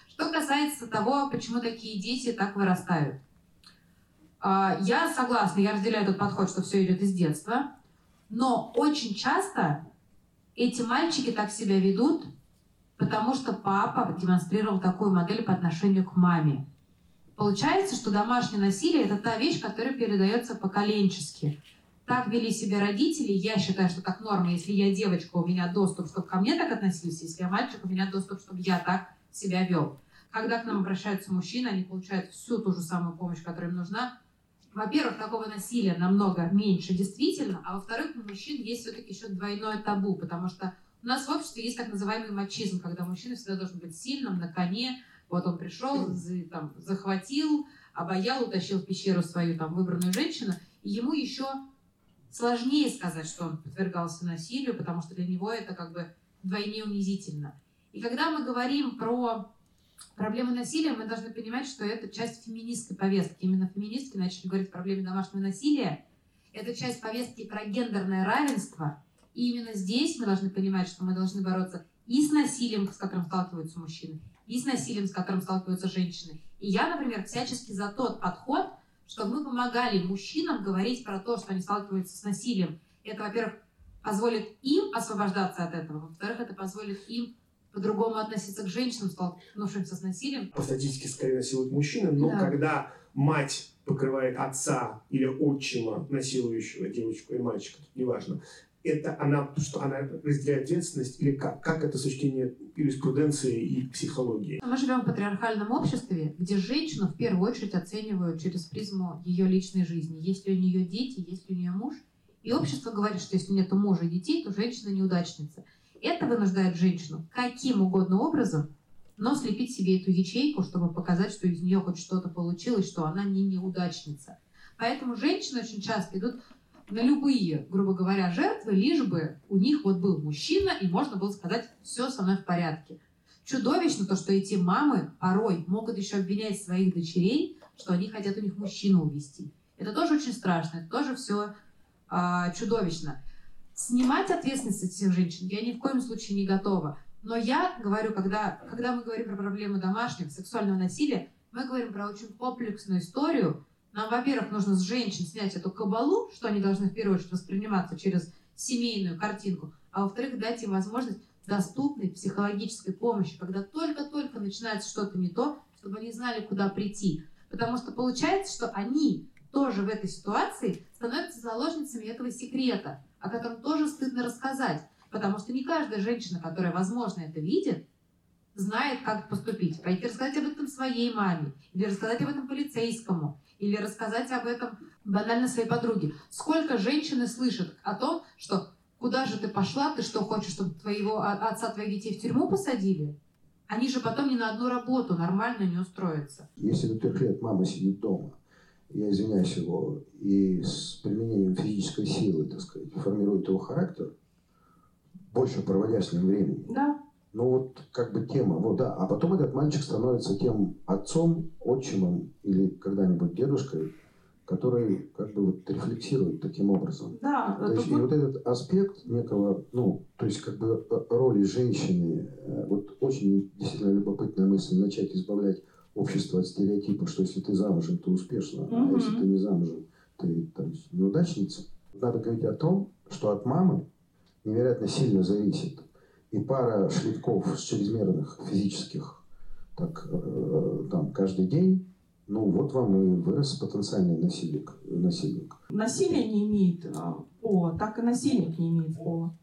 Что касается того, почему такие дети так вырастают. А, я согласна, я разделяю этот подход, что все идет из детства, но очень часто эти мальчики так себя ведут, потому что папа демонстрировал такую модель по отношению к маме. Получается, что домашнее насилие – это та вещь, которая передается поколенчески. Так вели себя родители. Я считаю, что как норма, если я девочка, у меня доступ, чтобы ко мне так относились, если я мальчик, у меня доступ, чтобы я так себя вел. Когда к нам обращаются мужчины, они получают всю ту же самую помощь, которая им нужна. Во-первых, такого насилия намного меньше действительно, а во-вторых, у мужчин есть все-таки еще двойное табу, потому что у нас в обществе есть так называемый мачизм, когда мужчина всегда должен быть сильным, на коне. Вот он пришел, там, захватил, обаял, утащил в пещеру свою там выбранную женщину, и ему еще сложнее сказать, что он подвергался насилию, потому что для него это как бы вдвойне унизительно. И когда мы говорим про Проблема насилия, мы должны понимать, что это часть феминистской повестки. Именно феминистки начали говорить о проблеме домашнего насилия. Это часть повестки про гендерное равенство. И именно здесь мы должны понимать, что мы должны бороться и с насилием, с которым сталкиваются мужчины, и с насилием, с которым сталкиваются женщины. И я, например, всячески за тот подход, чтобы мы помогали мужчинам говорить про то, что они сталкиваются с насилием. Это, во-первых, позволит им освобождаться от этого, во-вторых, это позволит им по-другому относиться к женщинам, столкнувшимся с насилием. По статистике скорее насилуют мужчины, но да. когда мать покрывает отца или отчима, насилующего девочку и мальчика, тут неважно, это она, что она разделяет ответственность или как? Как это сочетание юриспруденции и психологии? Мы живем в патриархальном обществе, где женщину в первую очередь оценивают через призму ее личной жизни. Есть ли у нее дети, есть ли у нее муж. И общество говорит, что если нет мужа и детей, то женщина неудачница. это вынуждает женщину каким угодно образом, но слепить себе эту ячейку, чтобы показать, что из нее хоть что-то получилось, что она не неудачница. Поэтому женщины очень часто идут на любые, грубо говоря, жертвы, лишь бы у них вот был мужчина, и можно было сказать, все со мной в порядке. Чудовищно то, что эти мамы порой могут еще обвинять своих дочерей, что они хотят у них мужчину увести. Это тоже очень страшно, это тоже все а, чудовищно. Снимать ответственность от всех женщин я ни в коем случае не готова. Но я говорю, когда, когда мы говорим про проблемы домашнего, сексуального насилия, мы говорим про очень комплексную историю. Нам, во-первых, нужно с женщин снять эту кабалу, что они должны в первую очередь восприниматься через семейную картинку, а во-вторых, дать им возможность доступной психологической помощи, когда только-только начинается что-то не то, чтобы они знали, куда прийти. Потому что получается, что они тоже в этой ситуации становятся заложницами этого секрета, о котором тоже стыдно рассказать. Потому что не каждая женщина, которая, возможно, это видит, знает, как поступить. Пойти рассказать об этом своей маме, или рассказать об этом полицейскому, или рассказать об этом банально своей подруге. Сколько женщины слышат о том, что куда же ты пошла, ты что хочешь, чтобы твоего отца твоих детей в тюрьму посадили? Они же потом ни на одну работу нормально не устроятся. Если до трех лет мама сидит дома, я извиняюсь его, и с применением физической силы, так сказать, формирует его характер, больше проводя с ним времени. Да. Ну вот как бы тема, вот да. А потом этот мальчик становится тем отцом, отчимом или когда-нибудь дедушкой, который как бы вот рефлексирует таким образом. Да. То есть, и вот этот аспект некого, ну, то есть как бы э, роли женщины, э, вот очень действительно любопытная мысль начать избавлять общество от стереотипа, что если ты замужем, ты успешна, угу. а если ты не замужем, ты там, неудачница. Надо говорить о том, что от мамы невероятно сильно зависит и пара шлепков с чрезмерных физических, так, э, там, каждый день, ну вот вам и вырос потенциальный насильник. насильник. Насилие не имеет а, пола, так и насильник не имеет пола.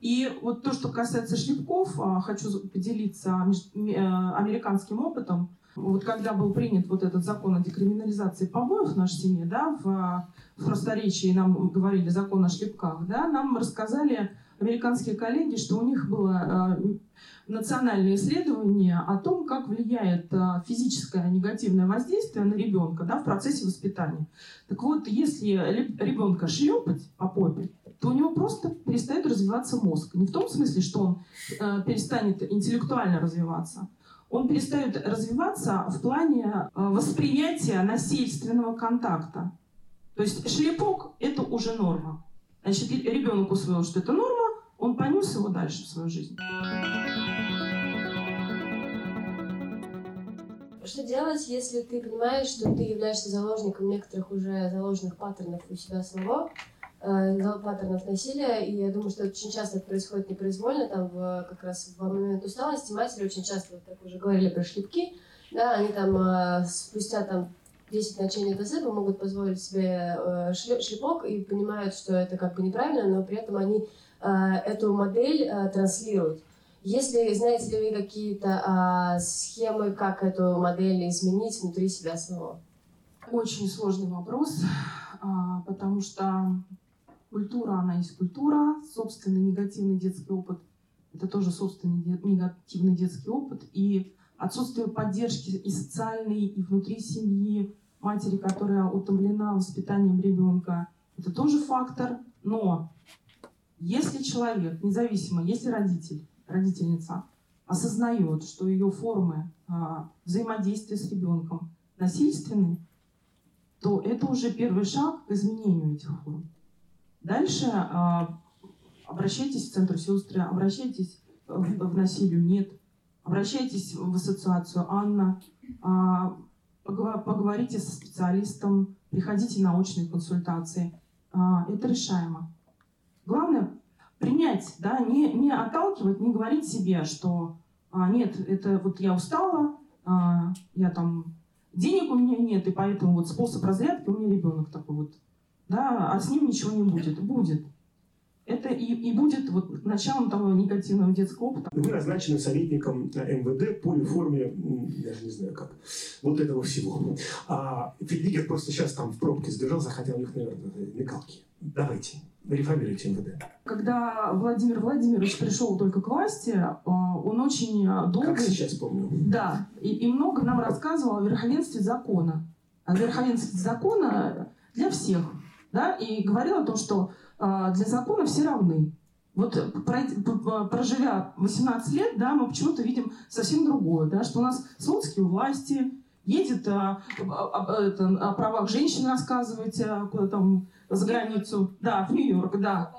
И вот то, что касается шлепков, а, хочу поделиться э, американским опытом. Вот когда был принят вот этот закон о декриминализации побоев в нашей семье, да, в, в просторечии нам говорили закон о шлепках, да, нам рассказали американские коллеги, что у них было э, национальное исследование о том, как влияет э, физическое негативное воздействие на ребенка да, в процессе воспитания. Так вот, если ребенка шлепать по попе, то у него просто перестает развиваться мозг. Не в том смысле, что он э, перестанет интеллектуально развиваться, он перестает развиваться в плане восприятия насильственного контакта. То есть шлепок – это уже норма. Значит, ребенок усвоил, что это норма, он понес его дальше в свою жизнь. Что делать, если ты понимаешь, что ты являешься заложником некоторых уже заложенных паттернов у себя самого, э, паттернов насилия, и я думаю, что очень часто это происходит непроизвольно, там в, как раз в момент усталости матери очень часто, вот так уже говорили про шлепки, да, они там э, спустя там 10 ночей недосыпа могут позволить себе э, шлепок и понимают, что это как бы неправильно, но при этом они эту модель э, транслируют. Если знаете ли вы какие-то а, схемы, как эту модель изменить внутри себя самого? Очень сложный вопрос, а, потому что культура, она есть культура, собственный негативный детский опыт – это тоже собственный негативный детский опыт, и отсутствие поддержки и социальной, и внутри семьи, матери, которая утомлена воспитанием ребенка, это тоже фактор, но если человек, независимо, если родитель, родительница осознает, что ее формы а, взаимодействия с ребенком насильственны, то это уже первый шаг к изменению этих форм. Дальше а, обращайтесь в центр сестры, обращайтесь в, в насилию нет, обращайтесь в ассоциацию Анна, а, поговорите со специалистом, приходите на очные консультации. А, это решаемо. Главное принять, да, не, не отталкивать, не говорить себе, что а, нет, это вот я устала, а, я там денег у меня нет, и поэтому вот способ разрядки у меня ребенок такой вот, да, а с ним ничего не будет. Будет. Это и, и будет вот началом того негативного детского опыта. Вы назначены советником МВД по реформе, даже не знаю как, вот этого всего. А Фельдигер просто сейчас там в пробке сбежал, захотел у них, наверное, лекалки. Давайте, реформируйте МВД. Когда Владимир Владимирович пришел только к власти, а, он очень долго... Как сейчас помню. Да, и, и много нам рассказывал о верховенстве закона. О верховенстве закона для всех. Да, и говорил о том, что а, для закона все равны. Вот проживя 18 лет, да, мы почему-то видим совсем другое, да, что у нас Слуцкий у власти, едет а, а, а, это, о правах женщин рассказывать а, куда там за границу, да, в Нью-Йорк, да,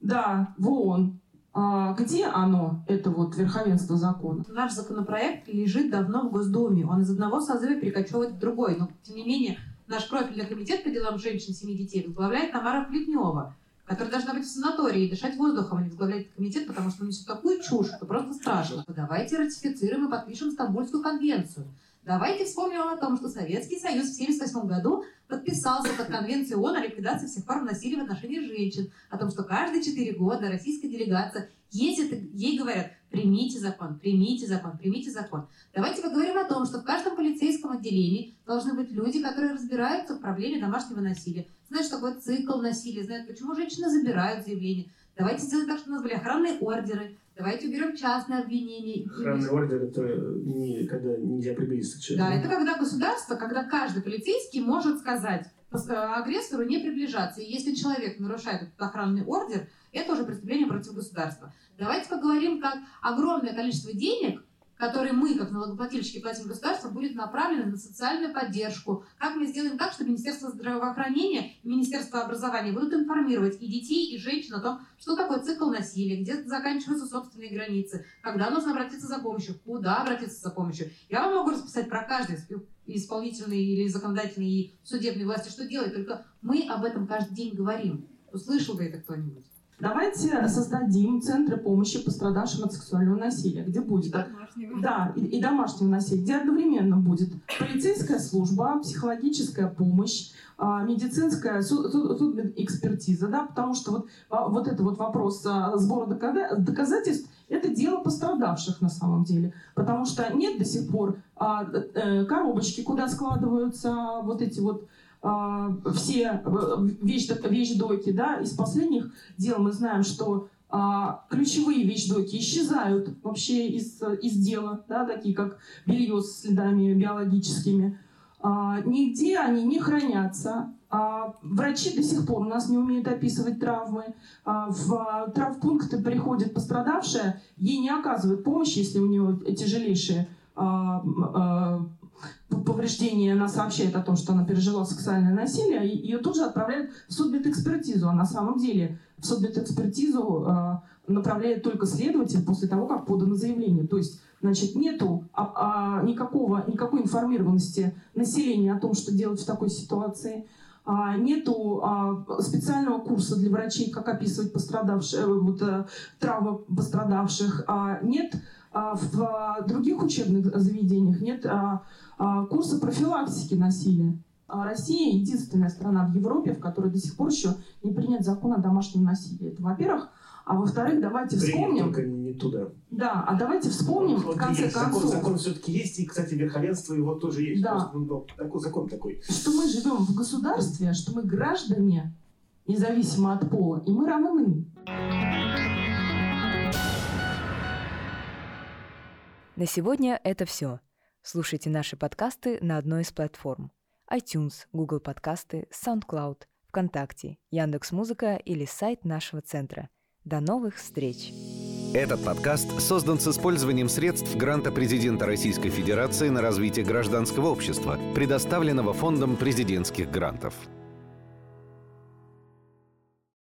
да, в ООН. А где оно, это вот верховенство закона? Наш законопроект лежит давно в Госдуме. Он из одного созыва перекочевывает в другой. Но, тем не менее, наш профильный комитет по делам женщин, семи детей возглавляет Тамара Плетнева которая должна быть в санатории и дышать воздухом, а не возглавлять комитет, потому что он несет такую чушь, что просто страшно. Давайте ратифицируем и подпишем Стамбульскую конвенцию. Давайте вспомним о том, что Советский Союз в 1978 году подписался под Конвенцией ООН о ликвидации всех форм насилия в отношении женщин, о том, что каждые четыре года российская делегация ездит, ей говорят, примите закон, примите закон, примите закон. Давайте поговорим о том, что в каждом полицейском отделении должны быть люди, которые разбираются в проблеме домашнего насилия, знают, что такое цикл насилия, знают, почему женщины забирают заявление. Давайте сделаем так, чтобы у нас были охранные ордеры, Давайте уберем частное обвинение. Охранный ордер – это не когда нельзя приблизиться к человеку. Да, это когда государство, когда каждый полицейский может сказать агрессору не приближаться. И если человек нарушает этот охранный ордер, это уже преступление против государства. Давайте поговорим, как огромное количество денег – который мы, как налогоплательщики, платим государству, будет направлен на социальную поддержку. Как мы сделаем так, чтобы Министерство здравоохранения и Министерство образования будут информировать и детей, и женщин о том, что такое цикл насилия, где заканчиваются собственные границы, когда нужно обратиться за помощью, куда обратиться за помощью. Я вам могу расписать про каждый исполнительный или законодательный и судебной власти, что делать, только мы об этом каждый день говорим. Услышал бы это кто-нибудь? Давайте создадим центры помощи пострадавшим от сексуального насилия, где будет домашнего. да и, и домашнего насилия, где одновременно будет полицейская служба, психологическая помощь, а, медицинская суд, суд, экспертиза, да, потому что вот а, вот это вот вопрос а, сбора доказательств это дело пострадавших на самом деле, потому что нет до сих пор э, коробочки, куда складываются вот эти вот все э, вещдоки, да, из последних дел мы знаем, что а, ключевые вещдоки исчезают вообще из, из дела, да, такие как белье с следами биологическими. Нигде они не хранятся. Врачи до сих пор у нас не умеют описывать травмы. А, в травмпункты приходит пострадавшая, ей не оказывают помощи, если у нее тяжелейшие повреждения, она сообщает о том, что она пережила сексуальное насилие, ее тут же отправляют в судмедэкспертизу. А на самом деле в судмедэкспертизу э, направляет только следователь после того, как подано заявление. То есть, значит, нету а, а, никакого, никакой информированности населения о том, что делать в такой ситуации. А, нету специального курса для врачей, как описывать пострадавших, э, вот, а, травмы пострадавших. Нет в других учебных заведениях нет а, курса профилактики насилия. Россия единственная страна в Европе, в которой до сих пор еще не принят закон о домашнем насилии. Это, во-первых. А во-вторых, давайте вспомним... Только не туда. Да, а давайте вспомним вот, в конце есть, концов... Закон, закон все-таки есть, и, кстати, верховенство его тоже есть. Да. Просто, ну, такой закон такой. Что мы живем в государстве, что мы граждане, независимо от пола, и мы равны. На сегодня это все. Слушайте наши подкасты на одной из платформ iTunes, Google подкасты, SoundCloud, ВКонтакте, Яндекс.Музыка или сайт нашего центра. До новых встреч! Этот подкаст создан с использованием средств гранта президента Российской Федерации на развитие гражданского общества, предоставленного Фондом президентских грантов.